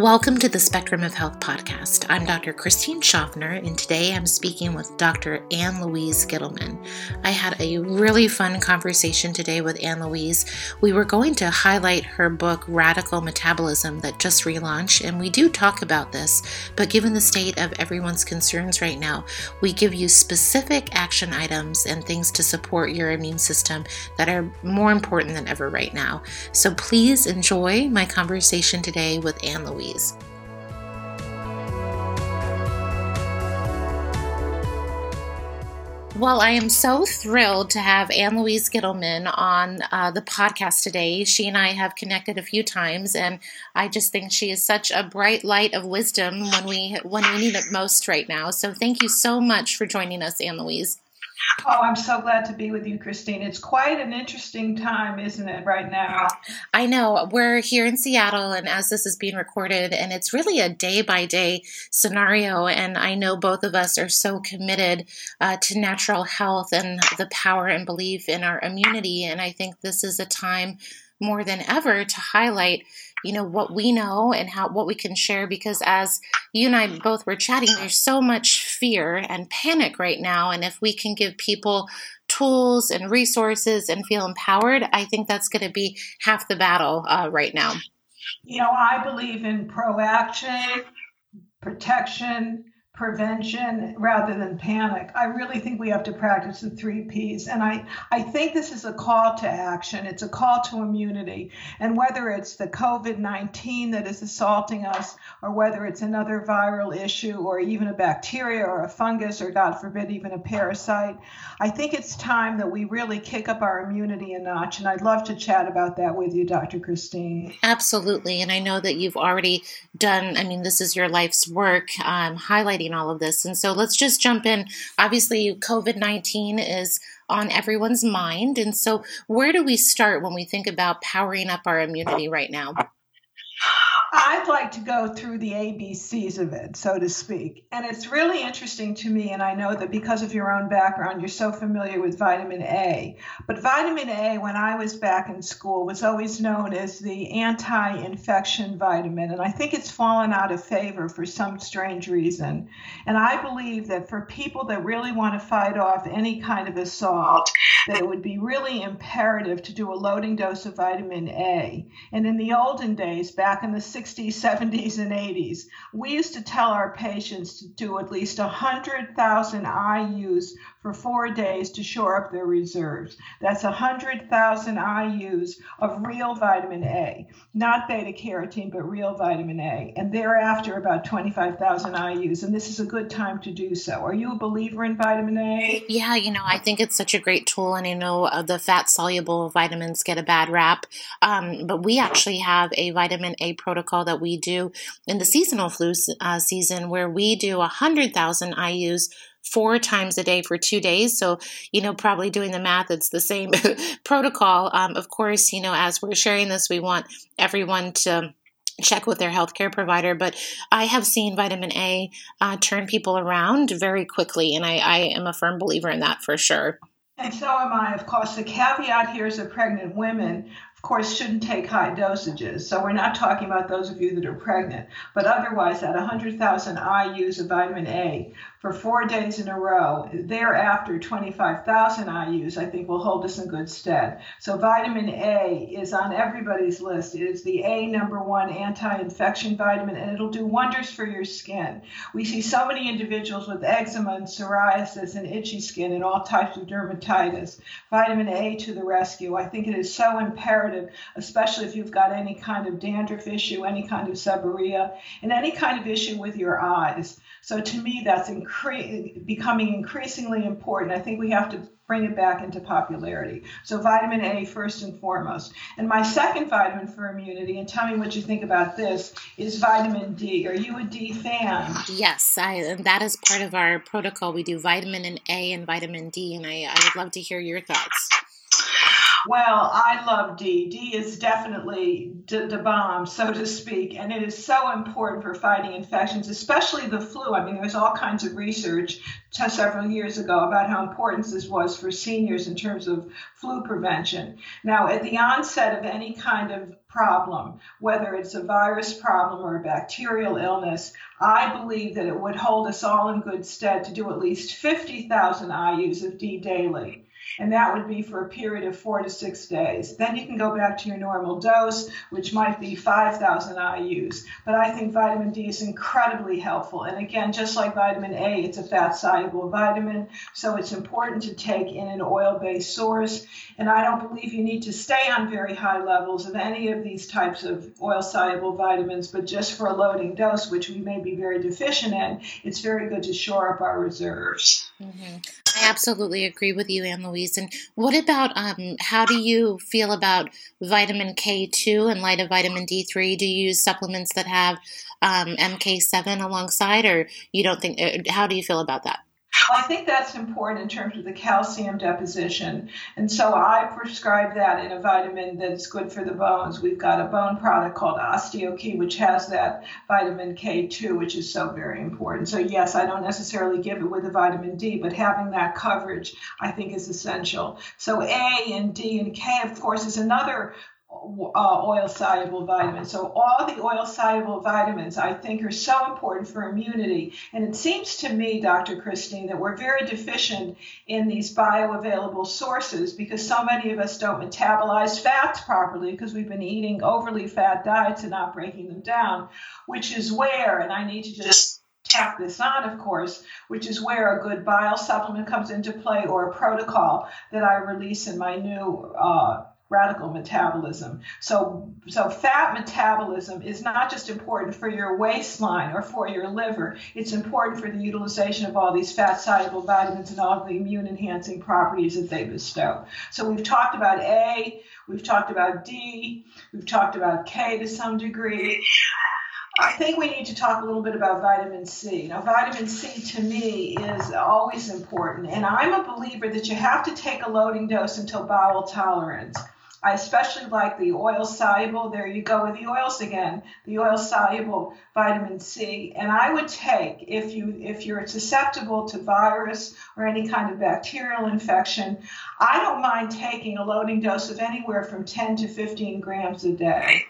Welcome to the Spectrum of Health podcast. I'm Dr. Christine Schaffner, and today I'm speaking with Dr. Ann Louise Gittleman. I had a really fun conversation today with Ann Louise. We were going to highlight her book, Radical Metabolism, that just relaunched, and we do talk about this, but given the state of everyone's concerns right now, we give you specific action items and things to support your immune system that are more important than ever right now. So please enjoy my conversation today with Ann Louise. Louise. Well, I am so thrilled to have Ann Louise Gittleman on uh, the podcast today. She and I have connected a few times, and I just think she is such a bright light of wisdom when we when we need it most right now. So, thank you so much for joining us, Ann Louise. Oh, I'm so glad to be with you, Christine. It's quite an interesting time, isn't it, right now? I know. We're here in Seattle, and as this is being recorded, and it's really a day by day scenario. And I know both of us are so committed uh, to natural health and the power and belief in our immunity. And I think this is a time more than ever to highlight you know what we know and how what we can share because as you and I both were chatting there's so much fear and panic right now. And if we can give people tools and resources and feel empowered I think that's going to be half the battle uh, right now. You know I believe in proaction protection prevention rather than panic. I really think we have to practice the three P's. And I, I think this is a call to action. It's a call to immunity. And whether it's the COVID 19 that is assaulting us, or whether it's another viral issue, or even a bacteria or a fungus, or God forbid, even a parasite, I think it's time that we really kick up our immunity a notch. And I'd love to chat about that with you, Dr. Christine. Absolutely. And I know that you've already done, I mean, this is your life's work, um, highlighting all of this. And so let's just jump in. Obviously, COVID 19 is on everyone's mind. And so, where do we start when we think about powering up our immunity right now? I'd like to go through the ABCs of it, so to speak. And it's really interesting to me, and I know that because of your own background, you're so familiar with vitamin A. But vitamin A, when I was back in school, was always known as the anti infection vitamin. And I think it's fallen out of favor for some strange reason. And I believe that for people that really want to fight off any kind of assault, that it would be really imperative to do a loading dose of vitamin A. And in the olden days, back in the 60s, 70s, and 80s, we used to tell our patients to do at least 100,000 IUs for four days to shore up their reserves. That's 100,000 IUs of real vitamin A, not beta carotene, but real vitamin A. And thereafter, about 25,000 IUs. And this is a good time to do so. Are you a believer in vitamin A? Yeah, you know, I think it's such a great tool. And I know uh, the fat soluble vitamins get a bad rap. Um, but we actually have a vitamin A protocol that we do in the seasonal flu uh, season where we do 100,000 IUs four times a day for two days. So, you know, probably doing the math, it's the same protocol. Um, of course, you know, as we're sharing this, we want everyone to check with their healthcare provider. But I have seen vitamin A uh, turn people around very quickly, and I, I am a firm believer in that for sure. And so am I. Of course, the caveat here is that pregnant women of course, shouldn't take high dosages. So we're not talking about those of you that are pregnant, but otherwise, at 100,000 IUs of vitamin A for four days in a row, thereafter 25,000 IUs, I think will hold us in good stead. So vitamin A is on everybody's list. It is the A number one anti-infection vitamin, and it'll do wonders for your skin. We see so many individuals with eczema and psoriasis and itchy skin and all types of dermatitis. Vitamin A to the rescue. I think it is so imperative especially if you've got any kind of dandruff issue, any kind of seborrhea, and any kind of issue with your eyes. So to me, that's incre- becoming increasingly important. I think we have to bring it back into popularity. So vitamin A first and foremost. And my second vitamin for immunity, and tell me what you think about this, is vitamin D. Are you a D fan? Yes, I, that is part of our protocol. We do vitamin A and vitamin D, and I, I would love to hear your thoughts. Well, I love D. D is definitely the bomb, so to speak, and it is so important for fighting infections, especially the flu. I mean, there's all kinds of research several years ago about how important this was for seniors in terms of flu prevention. Now, at the onset of any kind of problem, whether it's a virus problem or a bacterial illness, I believe that it would hold us all in good stead to do at least 50,000 IUs of D daily and that would be for a period of four to six days. Then you can go back to your normal dose, which might be 5,000 IUs. But I think vitamin D is incredibly helpful. And again, just like vitamin A, it's a fat soluble vitamin, so it's important to take in an oil based source. And I don't believe you need to stay on very high levels of any of these types of oil soluble vitamins, but just for a loading dose, which we may be very deficient in, it's very good to shore up our reserves. Mm-hmm. I absolutely agree with you, Ann Louise. And what about um, how do you feel about vitamin K2 in light of vitamin D3? Do you use supplements that have um, MK7 alongside, or you don't think? Uh, how do you feel about that? I think that's important in terms of the calcium deposition. And so I prescribe that in a vitamin that's good for the bones. We've got a bone product called OsteoKey, which has that vitamin K2, which is so very important. So, yes, I don't necessarily give it with a vitamin D, but having that coverage I think is essential. So, A and D and K, of course, is another uh, oil soluble vitamins. So, all the oil soluble vitamins I think are so important for immunity. And it seems to me, Dr. Christine, that we're very deficient in these bioavailable sources because so many of us don't metabolize fats properly because we've been eating overly fat diets and not breaking them down, which is where, and I need to just tap this on, of course, which is where a good bile supplement comes into play or a protocol that I release in my new uh, radical metabolism. So, so fat metabolism is not just important for your waistline or for your liver. It's important for the utilization of all these fat soluble vitamins and all the immune enhancing properties that they bestow. So we've talked about A, we've talked about D, we've talked about K to some degree. I think we need to talk a little bit about vitamin C. Now, vitamin C to me is always important, and I'm a believer that you have to take a loading dose until bowel tolerance. I especially like the oil soluble. There you go with the oils again. The oil soluble vitamin C. And I would take if you if you're susceptible to virus or any kind of bacterial infection, I don't mind taking a loading dose of anywhere from 10 to 15 grams a day.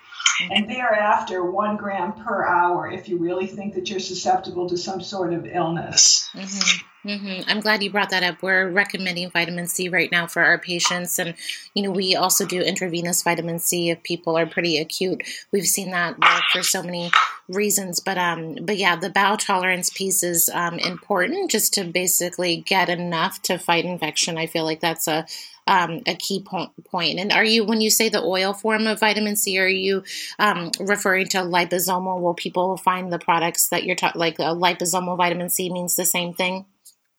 And thereafter, one gram per hour if you really think that you're susceptible to some sort of illness. Mm-hmm. Mm-hmm. I'm glad you brought that up. We're recommending vitamin C right now for our patients, and you know we also do intravenous vitamin C if people are pretty acute. We've seen that work for so many reasons, but um, but yeah, the bowel tolerance piece is um, important just to basically get enough to fight infection. I feel like that's a um, a key po- point. And are you, when you say the oil form of vitamin C, are you um, referring to liposomal? Will people find the products that you're talking, like a liposomal vitamin C means the same thing?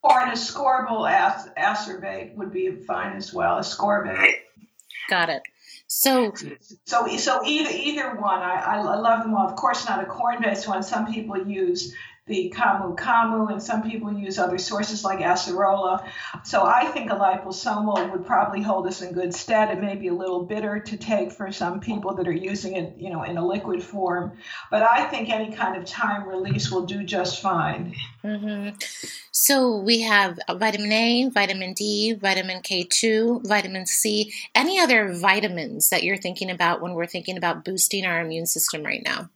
Or an ascorbyl acerbate would be fine as well. Ascorbate. Got it. So, so, so either either one, I, I love them all. Of course, not a corn-based one. Some people use the Kamu camu, and some people use other sources like acerola. So I think a liposomal would probably hold us in good stead. It may be a little bitter to take for some people that are using it, you know, in a liquid form, but I think any kind of time release will do just fine. Mm-hmm. So we have vitamin A, vitamin D, vitamin K2, vitamin C. Any other vitamins that you're thinking about when we're thinking about boosting our immune system right now?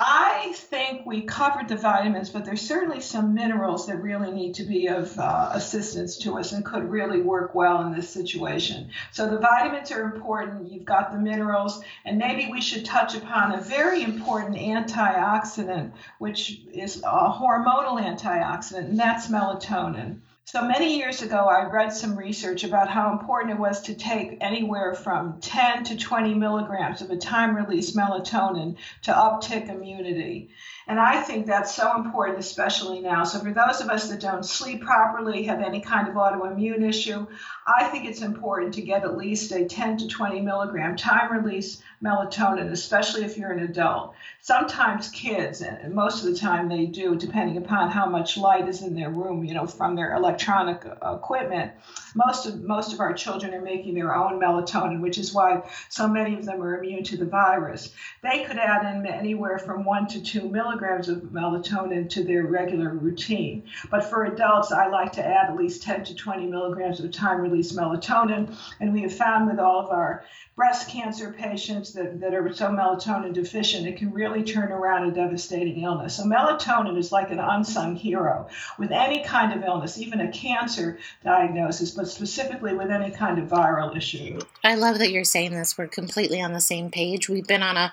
I think we covered the vitamins, but there's certainly some minerals that really need to be of uh, assistance to us and could really work well in this situation. So the vitamins are important. You've got the minerals, and maybe we should touch upon a very important antioxidant, which is a hormonal antioxidant, and that's melatonin. So many years ago, I read some research about how important it was to take anywhere from 10 to 20 milligrams of a time release melatonin to uptick immunity. And I think that's so important, especially now. So, for those of us that don't sleep properly, have any kind of autoimmune issue, I think it's important to get at least a 10 to 20 milligram time release melatonin, especially if you're an adult. Sometimes kids, and most of the time they do, depending upon how much light is in their room, you know, from their electronic electronic equipment, most of most of our children are making their own melatonin, which is why so many of them are immune to the virus. They could add in anywhere from one to two milligrams of melatonin to their regular routine. But for adults, I like to add at least 10 to 20 milligrams of time-release melatonin, and we have found with all of our breast cancer patients that, that are so melatonin deficient, it can really turn around a devastating illness. So melatonin is like an unsung hero with any kind of illness, even a cancer diagnosis, but specifically with any kind of viral issue. I love that you're saying this. We're completely on the same page. We've been on a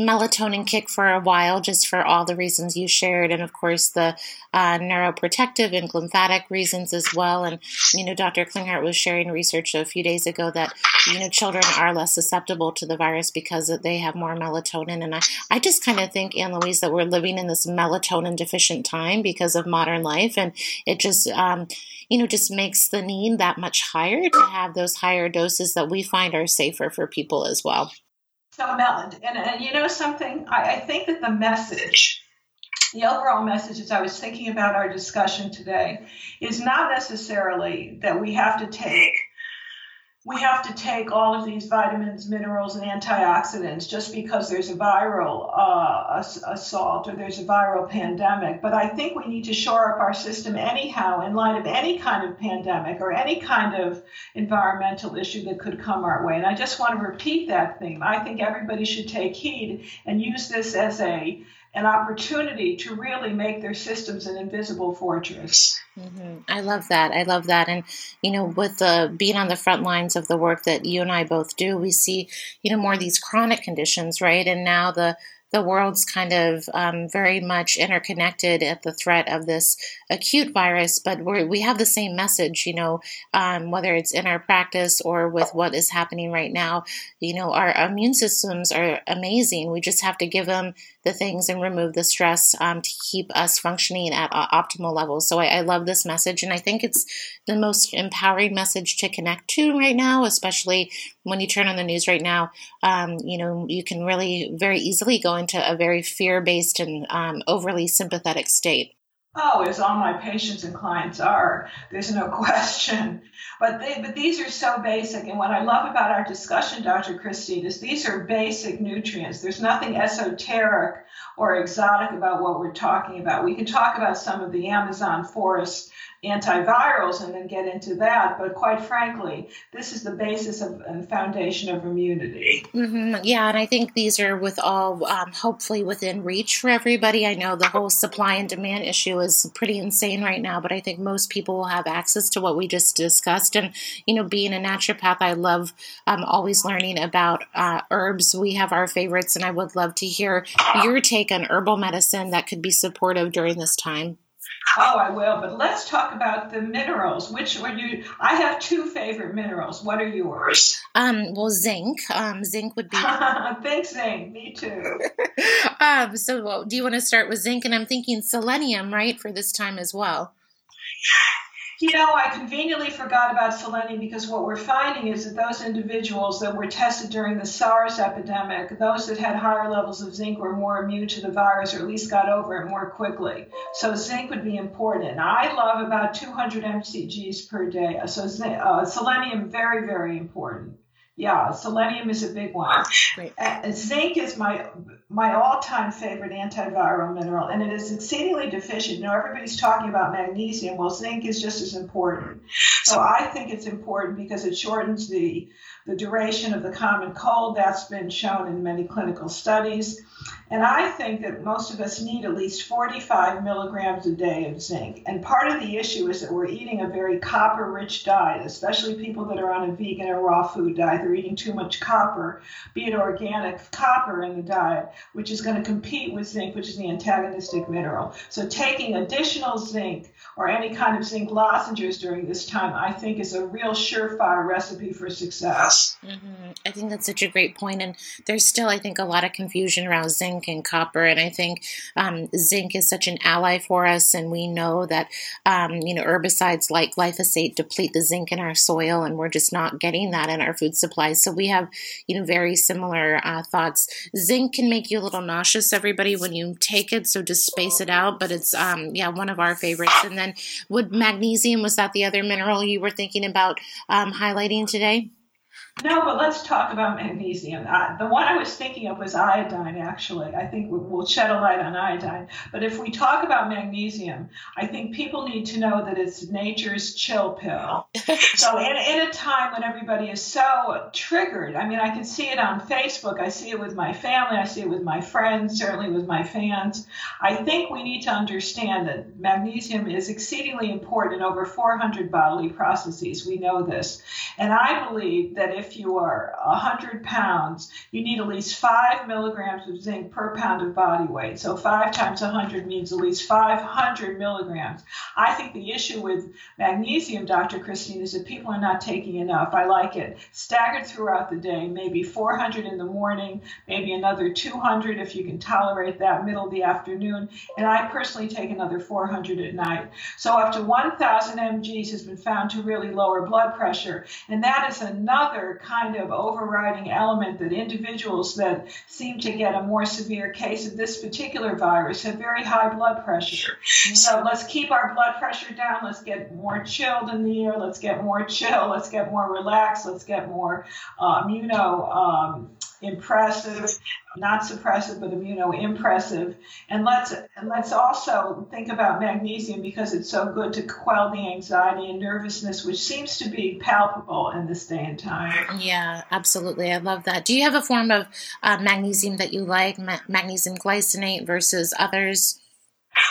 melatonin kick for a while, just for all the reasons you shared, and of course the uh, neuroprotective and lymphatic reasons as well. And you know, Dr. Klinghardt was sharing research a few days ago that you know children are less susceptible to the virus because they have more melatonin. And I, I just kind of think, Ann Louise, that we're living in this melatonin deficient time because of modern life, and it just um, you know just makes the need that much higher to have those higher doses that we find are safer for people as well. So, and, and you know something, I, I think that the message, the overall message, as I was thinking about our discussion today, is not necessarily that we have to take we have to take all of these vitamins, minerals, and antioxidants just because there's a viral uh, assault or there's a viral pandemic. But I think we need to shore up our system anyhow in light of any kind of pandemic or any kind of environmental issue that could come our way. And I just want to repeat that theme. I think everybody should take heed and use this as a an opportunity to really make their systems an invisible fortress. Mm-hmm. I love that. I love that. And, you know, with the being on the front lines of the work that you and I both do, we see, you know, more of these chronic conditions, right? And now the the world's kind of um, very much interconnected at the threat of this acute virus, but we have the same message, you know, um, whether it's in our practice or with what is happening right now. You know, our immune systems are amazing. We just have to give them the things and remove the stress um, to keep us functioning at uh, optimal levels. So I, I, love this message, and I think it's the most empowering message to connect to right now, especially when you turn on the news right now. Um, you know, you can really very easily go into a very fear based and um, overly sympathetic state. Oh, as all my patients and clients are. There's no question. But they, but these are so basic. And what I love about our discussion, Dr. Christine, is these are basic nutrients. There's nothing esoteric or exotic about what we're talking about. We can talk about some of the Amazon forest antivirals and then get into that. But quite frankly, this is the basis of and foundation of immunity. Mm-hmm. Yeah, and I think these are with all um, hopefully within reach for everybody. I know the whole supply and demand issue is pretty insane right now, but I think most people will have access to what we just discussed. And you know, being a naturopath, I love um, always learning about uh, herbs. We have our favorites, and I would love to hear your take on herbal medicine that could be supportive during this time. Oh, I will. But let's talk about the minerals. Which are you? I have two favorite minerals. What are yours? Um, well, zinc. Um, zinc would be. Thanks, zinc. Me too. um, so, well, do you want to start with zinc? And I'm thinking selenium, right, for this time as well. You know, I conveniently forgot about selenium because what we're finding is that those individuals that were tested during the SARS epidemic, those that had higher levels of zinc were more immune to the virus or at least got over it more quickly. So zinc would be important. I love about 200 mcgs per day. So uh, selenium, very, very important. Yeah, selenium is a big one. Uh, zinc is my my all-time favorite antiviral mineral, and it is exceedingly deficient. You know, everybody's talking about magnesium. Well, zinc is just as important. So I think it's important because it shortens the the duration of the common cold. That's been shown in many clinical studies. And I think that most of us need at least 45 milligrams a day of zinc. And part of the issue is that we're eating a very copper rich diet, especially people that are on a vegan or raw food diet. They're eating too much copper, be it organic copper in the diet, which is going to compete with zinc, which is the antagonistic mineral. So taking additional zinc or any kind of zinc lozenges during this time, I think is a real surefire recipe for success. Mm-hmm. I think that's such a great point. And there's still, I think, a lot of confusion around zinc and copper. And I think um, zinc is such an ally for us. And we know that, um, you know, herbicides like glyphosate deplete the zinc in our soil, and we're just not getting that in our food supplies. So we have, you know, very similar uh, thoughts. Zinc can make make you a little nauseous, everybody, when you take it. So just space it out. But it's, um, yeah, one of our favorites. And then would magnesium, was that the other mineral you were thinking about um, highlighting today? No, but let's talk about magnesium. Uh, the one I was thinking of was iodine, actually. I think we'll shed a light on iodine. But if we talk about magnesium, I think people need to know that it's nature's chill pill. so, in, in a time when everybody is so triggered, I mean, I can see it on Facebook, I see it with my family, I see it with my friends, certainly with my fans. I think we need to understand that magnesium is exceedingly important in over 400 bodily processes. We know this. And I believe that if if you are 100 pounds, you need at least 5 milligrams of zinc per pound of body weight. So 5 times 100 means at least 500 milligrams. I think the issue with magnesium, Dr. Christine, is that people are not taking enough. I like it staggered throughout the day, maybe 400 in the morning, maybe another 200 if you can tolerate that, middle of the afternoon. And I personally take another 400 at night. So up to 1,000 mgs has been found to really lower blood pressure. And that is another kind of overriding element that individuals that seem to get a more severe case of this particular virus have very high blood pressure. So let's keep our blood pressure down. Let's get more chilled in the air. Let's get more chill. Let's get more relaxed. Let's get more uh, immuno. Um, impressive, not suppressive, but immunoimpressive. And let's and let's also think about magnesium because it's so good to quell the anxiety and nervousness, which seems to be palpable in this day and time. Yeah, absolutely. I love that. Do you have a form of uh, magnesium that you like, ma- magnesium glycinate versus others?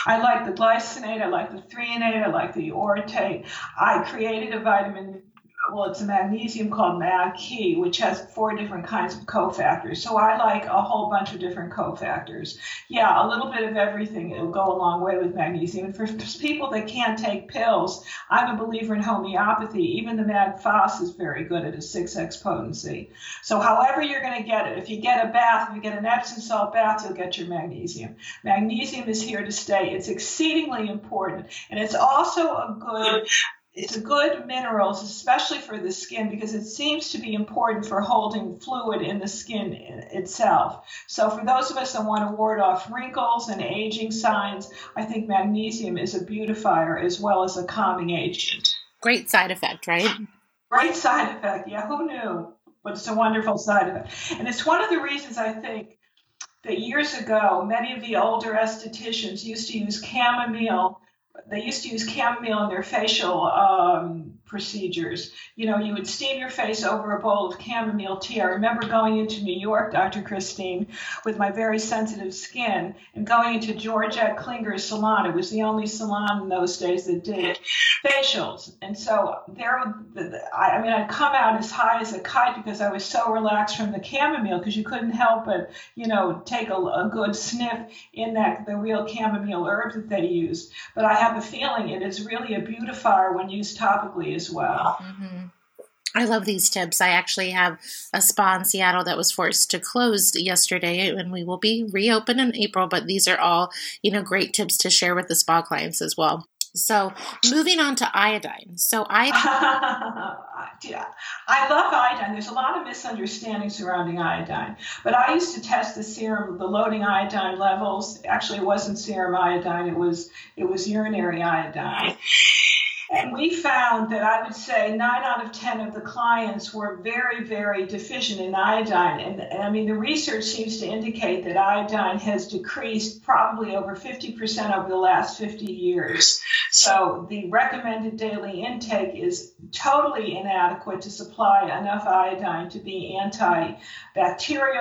I like the glycinate, I like the threonate, I like the orotate. I created a vitamin well, it's a magnesium called MagKey, which has four different kinds of cofactors. So I like a whole bunch of different cofactors. Yeah, a little bit of everything. It'll go a long way with magnesium. And for people that can't take pills, I'm a believer in homeopathy. Even the MagPhos is very good at a 6x potency. So however you're going to get it, if you get a bath, if you get an Epsom salt bath, you'll get your magnesium. Magnesium is here to stay. It's exceedingly important. And it's also a good it's a good minerals, especially for the skin, because it seems to be important for holding fluid in the skin itself. So, for those of us that want to ward off wrinkles and aging signs, I think magnesium is a beautifier as well as a calming agent. Great side effect, right? Great side effect. Yeah, who knew? But it's a wonderful side effect. And it's one of the reasons I think that years ago, many of the older estheticians used to use chamomile they used to use chamomile in their facial um, procedures. You know, you would steam your face over a bowl of chamomile tea. I remember going into New York, Dr. Christine, with my very sensitive skin, and going into Georgette Klinger's salon. It was the only salon in those days that did facials. And so there, I mean, I'd come out as high as a kite because I was so relaxed from the chamomile because you couldn't help but, you know, take a, a good sniff in that the real chamomile herb that they used. But I have a feeling it is really a beautifier when used topically as well. Mm-hmm. I love these tips. I actually have a spa in Seattle that was forced to close yesterday, and we will be reopened in April. But these are all, you know, great tips to share with the spa clients as well. So, moving on to iodine. So, I yeah, I love iodine. There's a lot of misunderstanding surrounding iodine, but I used to test the serum, the loading iodine levels. Actually, it wasn't serum iodine; it was it was urinary iodine. We found that I would say nine out of 10 of the clients were very, very deficient in iodine. And, and, I mean, the research seems to indicate that iodine has decreased probably over 50% over the last 50 years. So the recommended daily intake is totally inadequate to supply enough iodine to be antibacterial,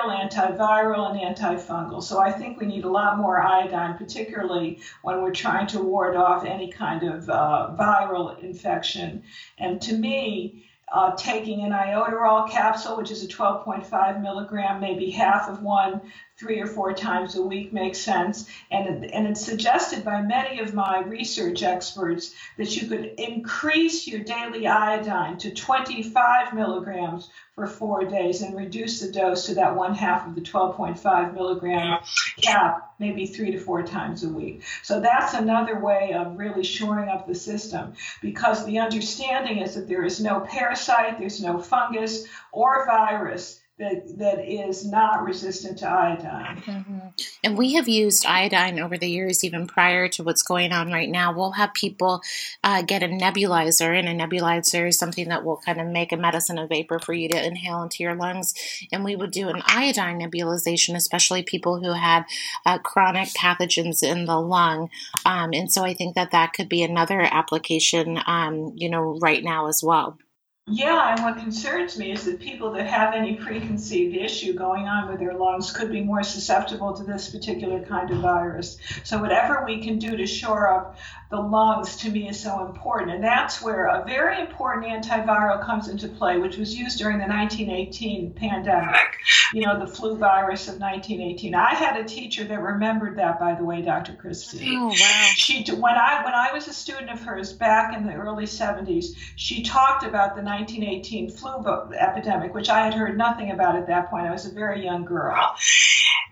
antiviral, and antifungal. So I think we need a lot more iodine, particularly when we're trying to ward off any kind of uh, viral infection. And to me, uh, taking an iodoral capsule, which is a 12.5 milligram, maybe half of one, three or four times a week makes sense. And, and it's suggested by many of my research experts that you could increase your daily iodine to 25 milligrams for four days and reduce the dose to that one half of the 12.5 milligram cap, maybe three to four times a week. So that's another way of really shoring up the system because the understanding is that there is no parasite, there's no fungus or virus that, that is not resistant to iodine. Mm-hmm. And we have used iodine over the years, even prior to what's going on right now. We'll have people uh, get a nebulizer, and a nebulizer is something that will kind of make a medicine a vapor for you to inhale into your lungs. And we would do an iodine nebulization, especially people who had uh, chronic pathogens in the lung. Um, and so I think that that could be another application, um, you know, right now as well. Yeah, and what concerns me is that people that have any preconceived issue going on with their lungs could be more susceptible to this particular kind of virus. So, whatever we can do to shore up the lungs to me is so important. And that's where a very important antiviral comes into play, which was used during the 1918 pandemic, you know, the flu virus of 1918. I had a teacher that remembered that, by the way, Dr. Christie. Oh, wow. She, when, I, when I was a student of hers back in the early 70s, she talked about the 1918 flu epidemic, which I had heard nothing about at that point. I was a very young girl.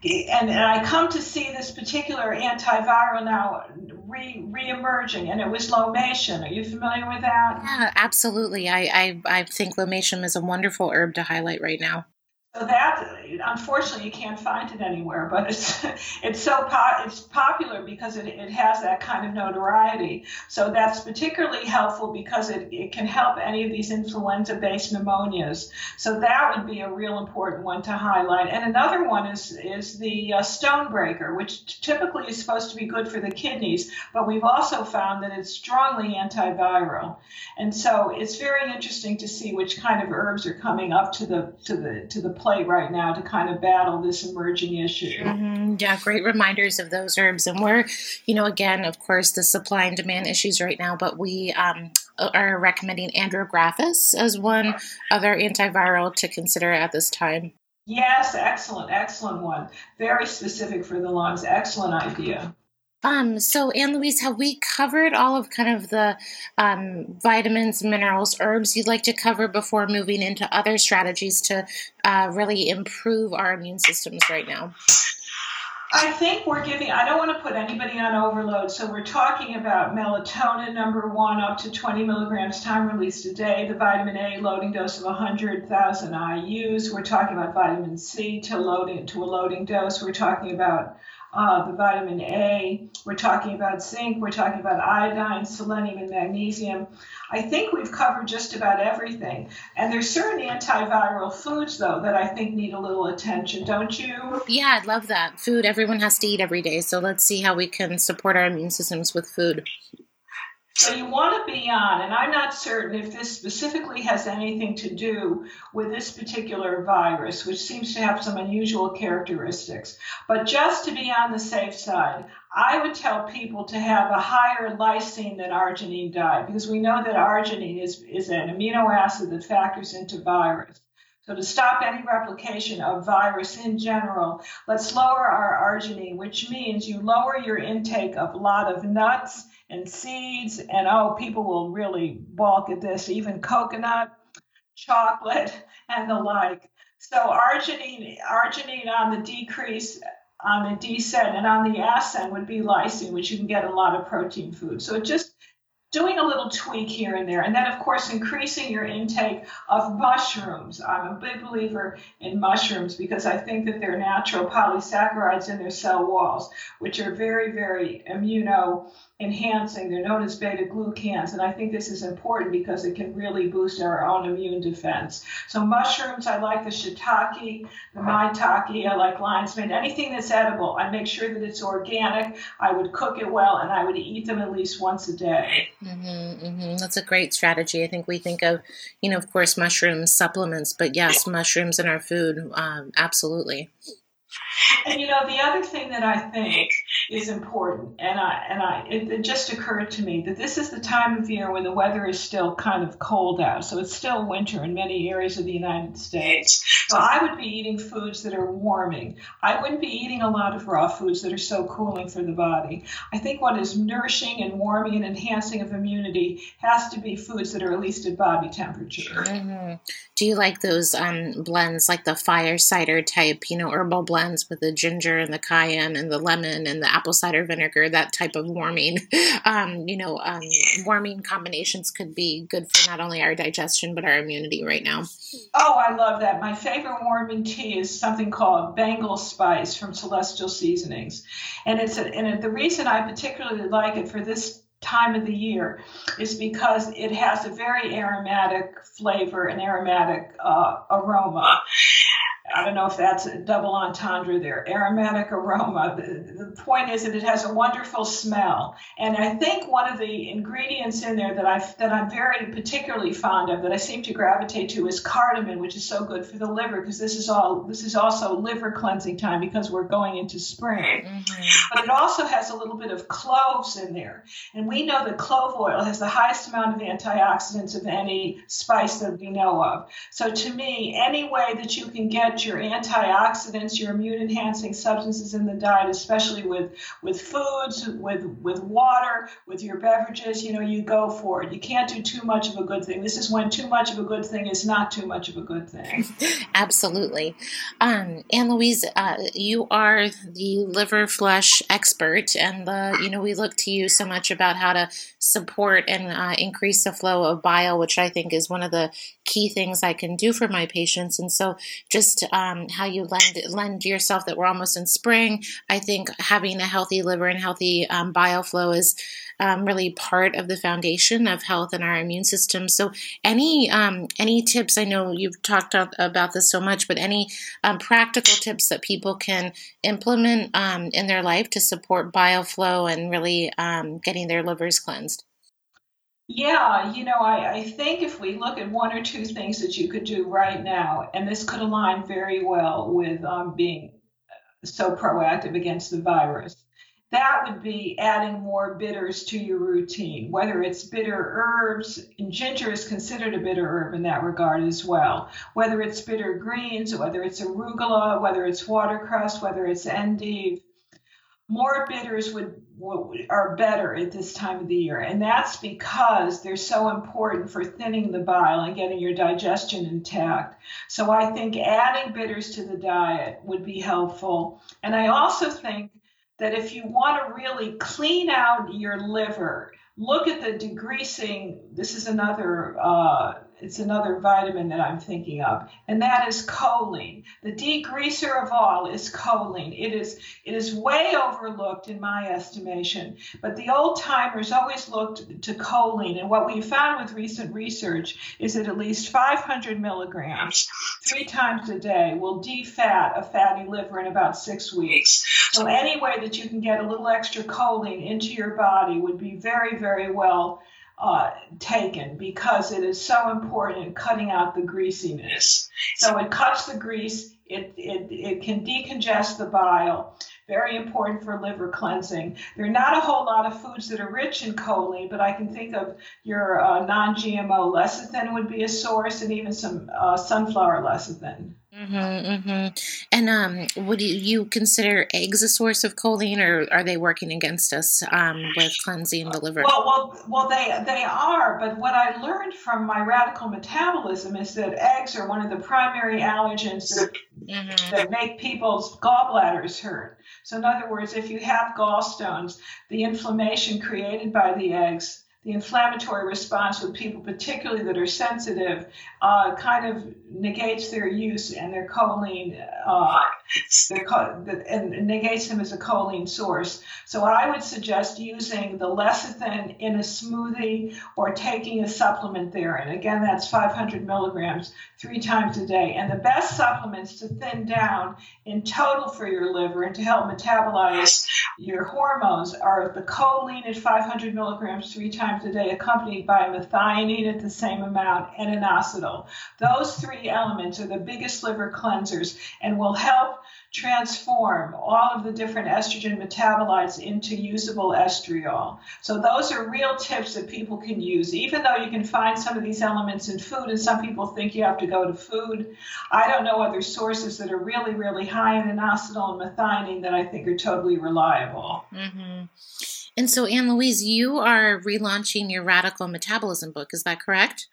And, and I come to see this particular antiviral now re reemerging, and it was lomatium. Are you familiar with that? Yeah, absolutely. I, I, I think lomatium is a wonderful herb to highlight right now. So that, unfortunately, you can't find it anywhere, but it's it's so po- it's popular because it, it has that kind of notoriety. So that's particularly helpful because it, it can help any of these influenza-based pneumonias. So that would be a real important one to highlight. And another one is is the uh, stonebreaker, which typically is supposed to be good for the kidneys, but we've also found that it's strongly antiviral. And so it's very interesting to see which kind of herbs are coming up to the to the to the plate right now to kind of battle this emerging issue. Mm-hmm. Yeah, great reminders of those herbs. And we're, you know, again, of course, the supply and demand issues right now, but we um, are recommending andrographis as one other antiviral to consider at this time. Yes, excellent, excellent one. Very specific for the lungs. Excellent idea. Um, so, Ann Louise, have we covered all of kind of the um, vitamins, minerals, herbs you'd like to cover before moving into other strategies to uh, really improve our immune systems right now? I think we're giving, I don't want to put anybody on overload. So we're talking about melatonin, number one, up to 20 milligrams time released a day, the vitamin A loading dose of 100,000 IUs. We're talking about vitamin C to loading to a loading dose. We're talking about uh, the vitamin A. We're talking about zinc. We're talking about iodine, selenium, and magnesium. I think we've covered just about everything. And there's certain antiviral foods, though, that I think need a little attention, don't you? Yeah, I'd love that. Food everyone has to eat every day. So let's see how we can support our immune systems with food. So you want to be on, and I'm not certain if this specifically has anything to do with this particular virus, which seems to have some unusual characteristics. But just to be on the safe side, I would tell people to have a higher lysine than arginine diet because we know that arginine is, is an amino acid that factors into virus. So to stop any replication of virus in general, let's lower our arginine, which means you lower your intake of a lot of nuts and seeds. And oh, people will really balk at this, even coconut, chocolate, and the like. So arginine, arginine on the decrease on the descent and on the ascent would be lysine, which you can get a lot of protein food. So it just doing a little tweak here and there. And then, of course, increasing your intake of mushrooms. I'm a big believer in mushrooms because I think that they're natural polysaccharides in their cell walls, which are very, very immuno enhancing. They're known as beta glucans, and I think this is important because it can really boost our own immune defense. So mushrooms, I like the shiitake, the maitake, I like lion's mane, anything that's edible. I make sure that it's organic. I would cook it well, and I would eat them at least once a day. Mm-hmm, mm-hmm. That's a great strategy. I think we think of, you know, of course, mushroom supplements, but yes, mushrooms in our food, um, absolutely. And you know, the other thing that I think is important, and I and I it, it, just occurred to me that this is the time of year when the weather is still kind of cold out, so it's still winter in many areas of the United States. So I would be eating foods that are warming. I wouldn't be eating a lot of raw foods that are so cooling for the body. I think what is nourishing and warming and enhancing of immunity has to be foods that are at least at body temperature. Mm-hmm. Do you like those um, blends, like the fire cider type, you know, herbal with the ginger and the cayenne and the lemon and the apple cider vinegar, that type of warming, um, you know, um, warming combinations could be good for not only our digestion but our immunity right now. Oh, I love that. My favorite warming tea is something called Bengal Spice from Celestial Seasonings, and it's a, and the reason I particularly like it for this time of the year is because it has a very aromatic flavor and aromatic uh, aroma. I don't know if that's a double entendre there. Aromatic aroma. The, the, point is that it has a wonderful smell, and I think one of the ingredients in there that I that I'm very particularly fond of, that I seem to gravitate to, is cardamom, which is so good for the liver because this is all this is also liver cleansing time because we're going into spring. Mm-hmm. But it also has a little bit of cloves in there, and we know that clove oil has the highest amount of antioxidants of any spice that we know of. So to me, any way that you can get your antioxidants, your immune enhancing substances in the diet, especially with, with foods, with, with water, with your beverages, you know, you go for it. You can't do too much of a good thing. This is when too much of a good thing is not too much of a good thing. Absolutely. Um, Ann Louise, uh, you are the liver flush expert, and the, you know, we look to you so much about how to support and uh, increase the flow of bile, which I think is one of the key things I can do for my patients. And so, just um, how you lend lend yourself that we're almost in spring. I think having a healthy liver and healthy um, bile flow is um, really part of the foundation of health in our immune system. So, any um, any tips? I know you've talked about this so much, but any um, practical tips that people can implement um, in their life to support bile flow and really getting their livers cleansed. Yeah, you know, I, I think if we look at one or two things that you could do right now, and this could align very well with um, being so proactive against the virus, that would be adding more bitters to your routine, whether it's bitter herbs, and ginger is considered a bitter herb in that regard as well, whether it's bitter greens, whether it's arugula, whether it's watercress, whether it's endive. More bitters would, would are better at this time of the year, and that's because they're so important for thinning the bile and getting your digestion intact. So I think adding bitters to the diet would be helpful, and I also think that if you want to really clean out your liver, look at the degreasing. This is another uh, it's another vitamin that I'm thinking of, and that is choline. The degreaser of all is choline. It is it is way overlooked in my estimation, but the old timers always looked to choline, and what we found with recent research is that at least 500 milligrams, three times a day, will defat a fatty liver in about six weeks. So any way that you can get a little extra choline into your body would be very very well uh, taken because it is so important in cutting out the greasiness. So it cuts the grease, it, it, it can decongest the bile, very important for liver cleansing. There are not a whole lot of foods that are rich in choline, but I can think of your uh, non GMO lecithin would be a source, and even some uh, sunflower lecithin. Mm-hmm, mm-hmm. And um, would you, you, consider eggs a source of choline, or are they working against us um, with cleansing the liver? Well, well, well, they they are. But what I learned from my radical metabolism is that eggs are one of the primary allergens that, mm-hmm. that make people's gallbladders hurt. So, in other words, if you have gallstones, the inflammation created by the eggs the inflammatory response with people, particularly that are sensitive, uh, kind of negates their use and their choline, uh, their, and negates them as a choline source. So I would suggest using the lecithin in a smoothie or taking a supplement there. And again, that's 500 milligrams three times a day. And the best supplements to thin down in total for your liver and to help metabolize your hormones are the choline at 500 milligrams three times a day, accompanied by methionine at the same amount and inositol. Those three elements are the biggest liver cleansers and will help transform all of the different estrogen metabolites into usable estriol. So those are real tips that people can use. Even though you can find some of these elements in food, and some people think you have to go to food, I don't know other sources that are really, really high in inositol and methionine that I think are totally reliable. Mm-hmm. And so, Ann Louise, you are relaunching your Radical Metabolism book. Is that correct?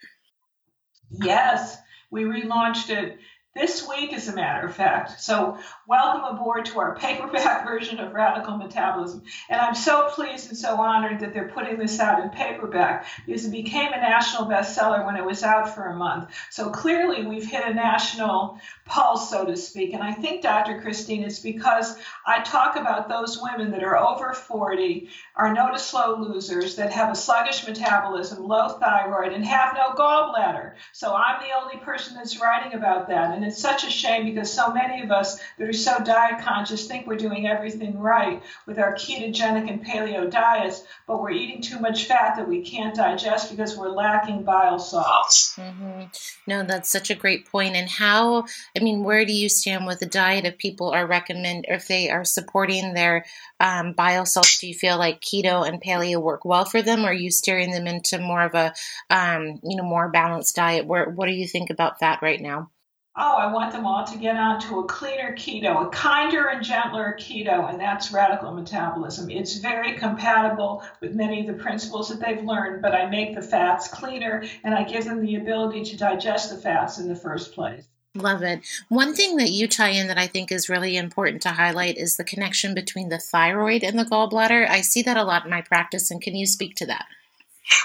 Yes, we relaunched it this week, as a matter of fact. So, welcome aboard to our paperback version of Radical Metabolism. And I'm so pleased and so honored that they're putting this out in paperback because it became a national bestseller when it was out for a month. So, clearly, we've hit a national pulse, so to speak. And I think, Dr. Christine, it's because I talk about those women that are over 40, are known as slow losers, that have a sluggish metabolism, low thyroid, and have no gallbladder. So, I'm the only person that's writing about that. And it's such a shame because so many of us that are so diet conscious think we're doing everything right with our ketogenic and paleo diets, but we're eating too much fat that we can't digest because we're lacking bile salts. Mm-hmm. No, that's such a great point. And how, I mean, where do you stand with the diet if people are recommend, or if they are supporting their um, bile salts? Do you feel like keto and paleo work well for them, or are you steering them into more of a, um, you know, more balanced diet? Where, what do you think about that right now? Oh, I want them all to get onto a cleaner keto, a kinder and gentler keto, and that's radical metabolism. It's very compatible with many of the principles that they've learned, but I make the fats cleaner and I give them the ability to digest the fats in the first place. Love it. One thing that you tie in that I think is really important to highlight is the connection between the thyroid and the gallbladder. I see that a lot in my practice, and can you speak to that?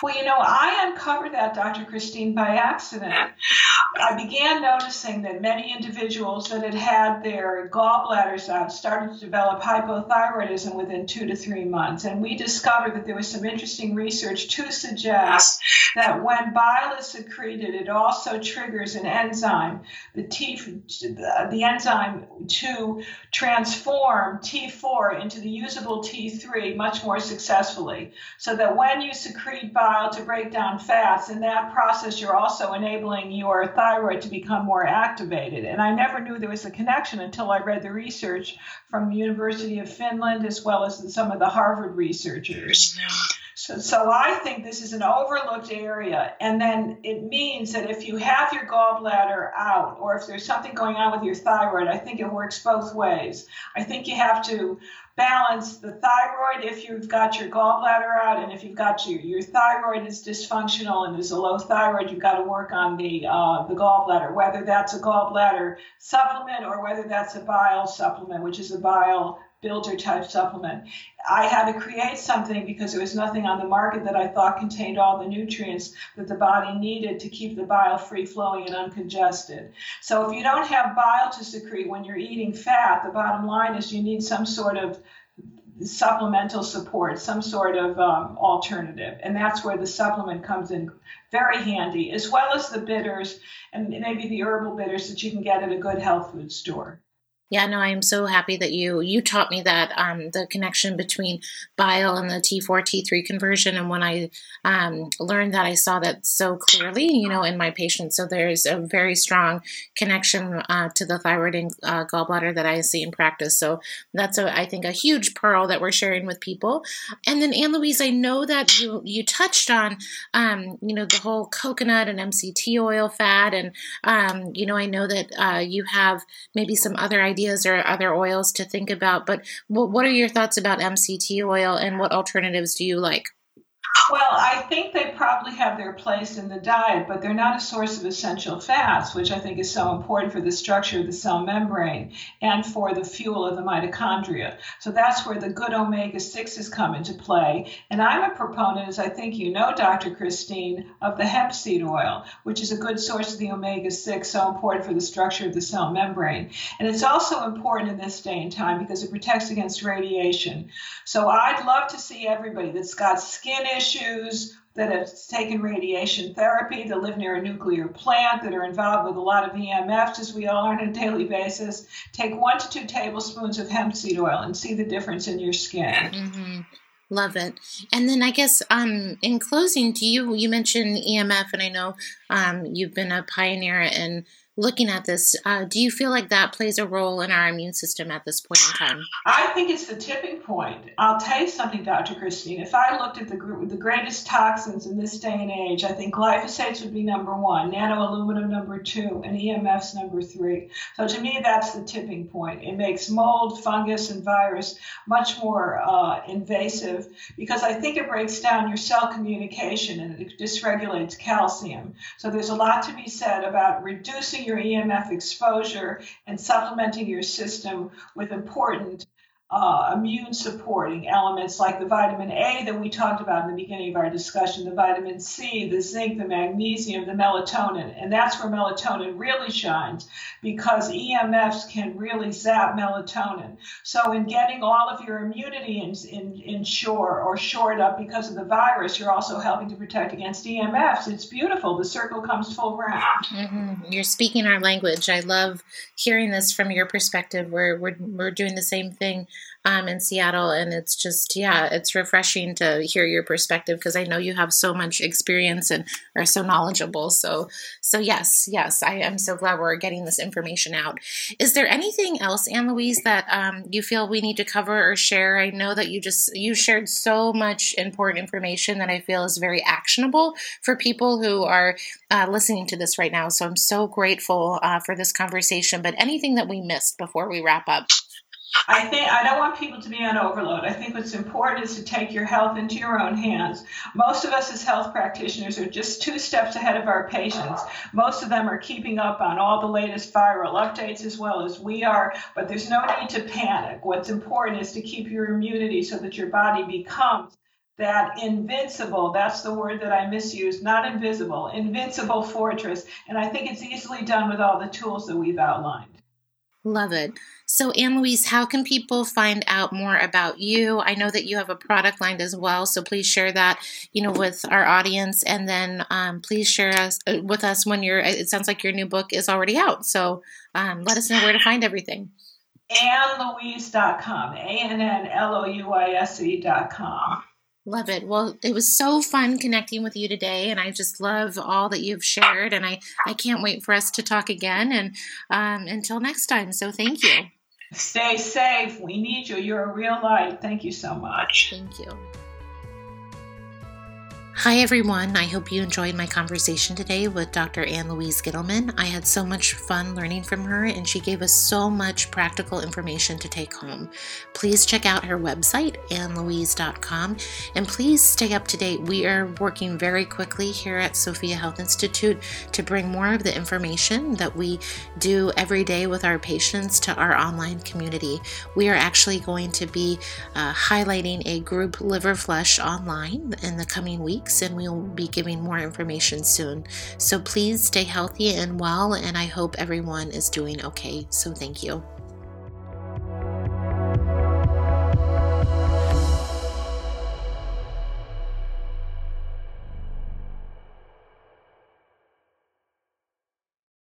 Well, you know, I uncovered that, Dr. Christine, by accident. I began noticing that many individuals that had had their gallbladders out started to develop hypothyroidism within two to three months. And we discovered that there was some interesting research to suggest that when bile is secreted, it also triggers an enzyme, the, T, the enzyme to transform T4 into the usable T3 much more successfully. So that when you secrete bile to break down fats. In that process, you're also enabling your thyroid to become more activated. And I never knew there was a connection until I read the research from the University of Finland as well as some of the Harvard researchers. So, so I think this is an overlooked area. And then it means that if you have your gallbladder out or if there's something going on with your thyroid, I think it works both ways. I think you have to balance the thyroid if you've got your gallbladder out and if you've got your, your thyroid is dysfunctional and there's a low thyroid you've got to work on the uh, the gallbladder whether that's a gallbladder supplement or whether that's a bile supplement which is a bile builder type supplement. I had to create something because there was nothing on the market that I thought contained all the nutrients that the body needed to keep the bile free flowing and uncongested. So if you don't have bile to secrete when you're eating fat, the bottom line is you need some sort of supplemental support, some sort of um, alternative. And that's where the supplement comes in very handy, as well as the bitters and maybe the herbal bitters that you can get at a good health food store. Yeah, no, I am so happy that you you taught me that um, the connection between bile and the T4 T3 conversion. And when I um, learned that, I saw that so clearly, you know, in my patients. So there's a very strong connection uh, to the thyroid and uh, gallbladder that I see in practice. So that's a, I think a huge pearl that we're sharing with people. And then Ann Louise, I know that you you touched on, um, you know, the whole coconut and MCT oil fat, and um, you know, I know that uh, you have maybe some other ideas ideas or other oils to think about. But what, what are your thoughts about MCT oil and what alternatives do you like? Well, I think they probably have their place in the diet, but they're not a source of essential fats, which I think is so important for the structure of the cell membrane and for the fuel of the mitochondria. So that's where the good omega 6s come into play. And I'm a proponent, as I think you know, Dr. Christine, of the hemp seed oil, which is a good source of the omega 6, so important for the structure of the cell membrane. And it's also important in this day and time because it protects against radiation. So I'd love to see everybody that's got skin issues issues, that have taken radiation therapy, that live near a nuclear plant, that are involved with a lot of EMFs, as we all are on a daily basis, take one to two tablespoons of hemp seed oil and see the difference in your skin. Mm-hmm. Love it. And then I guess um, in closing, do you you mentioned EMF, and I know um, you've been a pioneer in looking at this, uh, do you feel like that plays a role in our immune system at this point in time? I think it's the tipping point. I'll tell you something, Dr. Christine. If I looked at the the greatest toxins in this day and age, I think glyphosates would be number one, nano aluminum number two, and EMFs number three. So to me, that's the tipping point. It makes mold, fungus, and virus much more uh, invasive because I think it breaks down your cell communication and it dysregulates calcium. So there's a lot to be said about reducing reducing your EMF exposure and supplementing your system with important uh, immune supporting elements like the vitamin A that we talked about in the beginning of our discussion, the vitamin C, the zinc, the magnesium, the melatonin. And that's where melatonin really shines because EMFs can really zap melatonin. So, in getting all of your immunity in, in, in shore or shored up because of the virus, you're also helping to protect against EMFs. It's beautiful. The circle comes full round. Mm-hmm. You're speaking our language. I love hearing this from your perspective. We're, we're, we're doing the same thing um, in Seattle. And it's just, yeah, it's refreshing to hear your perspective because I know you have so much experience and are so knowledgeable. So, so yes, yes, I am so glad we're getting this information out. Is there anything else, Ann Louise, that um, you feel we need to cover or share? I know that you just you shared so much important information that I feel is very actionable for people who are uh, listening to this right now. So I'm so grateful uh, for this conversation. But anything that we missed before we wrap up? I think I don't want people to be on overload. I think what's important is to take your health into your own hands. Most of us as health practitioners are just two steps ahead of our patients. Most of them are keeping up on all the latest viral updates as well as we are, but there's no need to panic. What's important is to keep your immunity so that your body becomes that invincible, that's the word that I misused, not invisible, invincible fortress. And I think it's easily done with all the tools that we've outlined. Love it. So, Ann Louise, how can people find out more about you? I know that you have a product line as well, so please share that, you know, with our audience, and then um, please share us uh, with us when your. It sounds like your new book is already out, so um, let us know where to find everything. AnnLouise.com, A N N L O U I S E.com. Love it. Well, it was so fun connecting with you today, and I just love all that you've shared. And I, I can't wait for us to talk again. And um, until next time, so thank you. Stay safe. We need you. You're a real light. Thank you so much. Thank you. Hi, everyone. I hope you enjoyed my conversation today with Dr. Ann Louise Gittleman. I had so much fun learning from her, and she gave us so much practical information to take home. Please check out her website, annlouise.com, and please stay up to date. We are working very quickly here at Sophia Health Institute to bring more of the information that we do every day with our patients to our online community. We are actually going to be uh, highlighting a group liver flush online in the coming weeks weeks, and we'll be giving more information soon. So please stay healthy and well, and I hope everyone is doing okay. So thank you.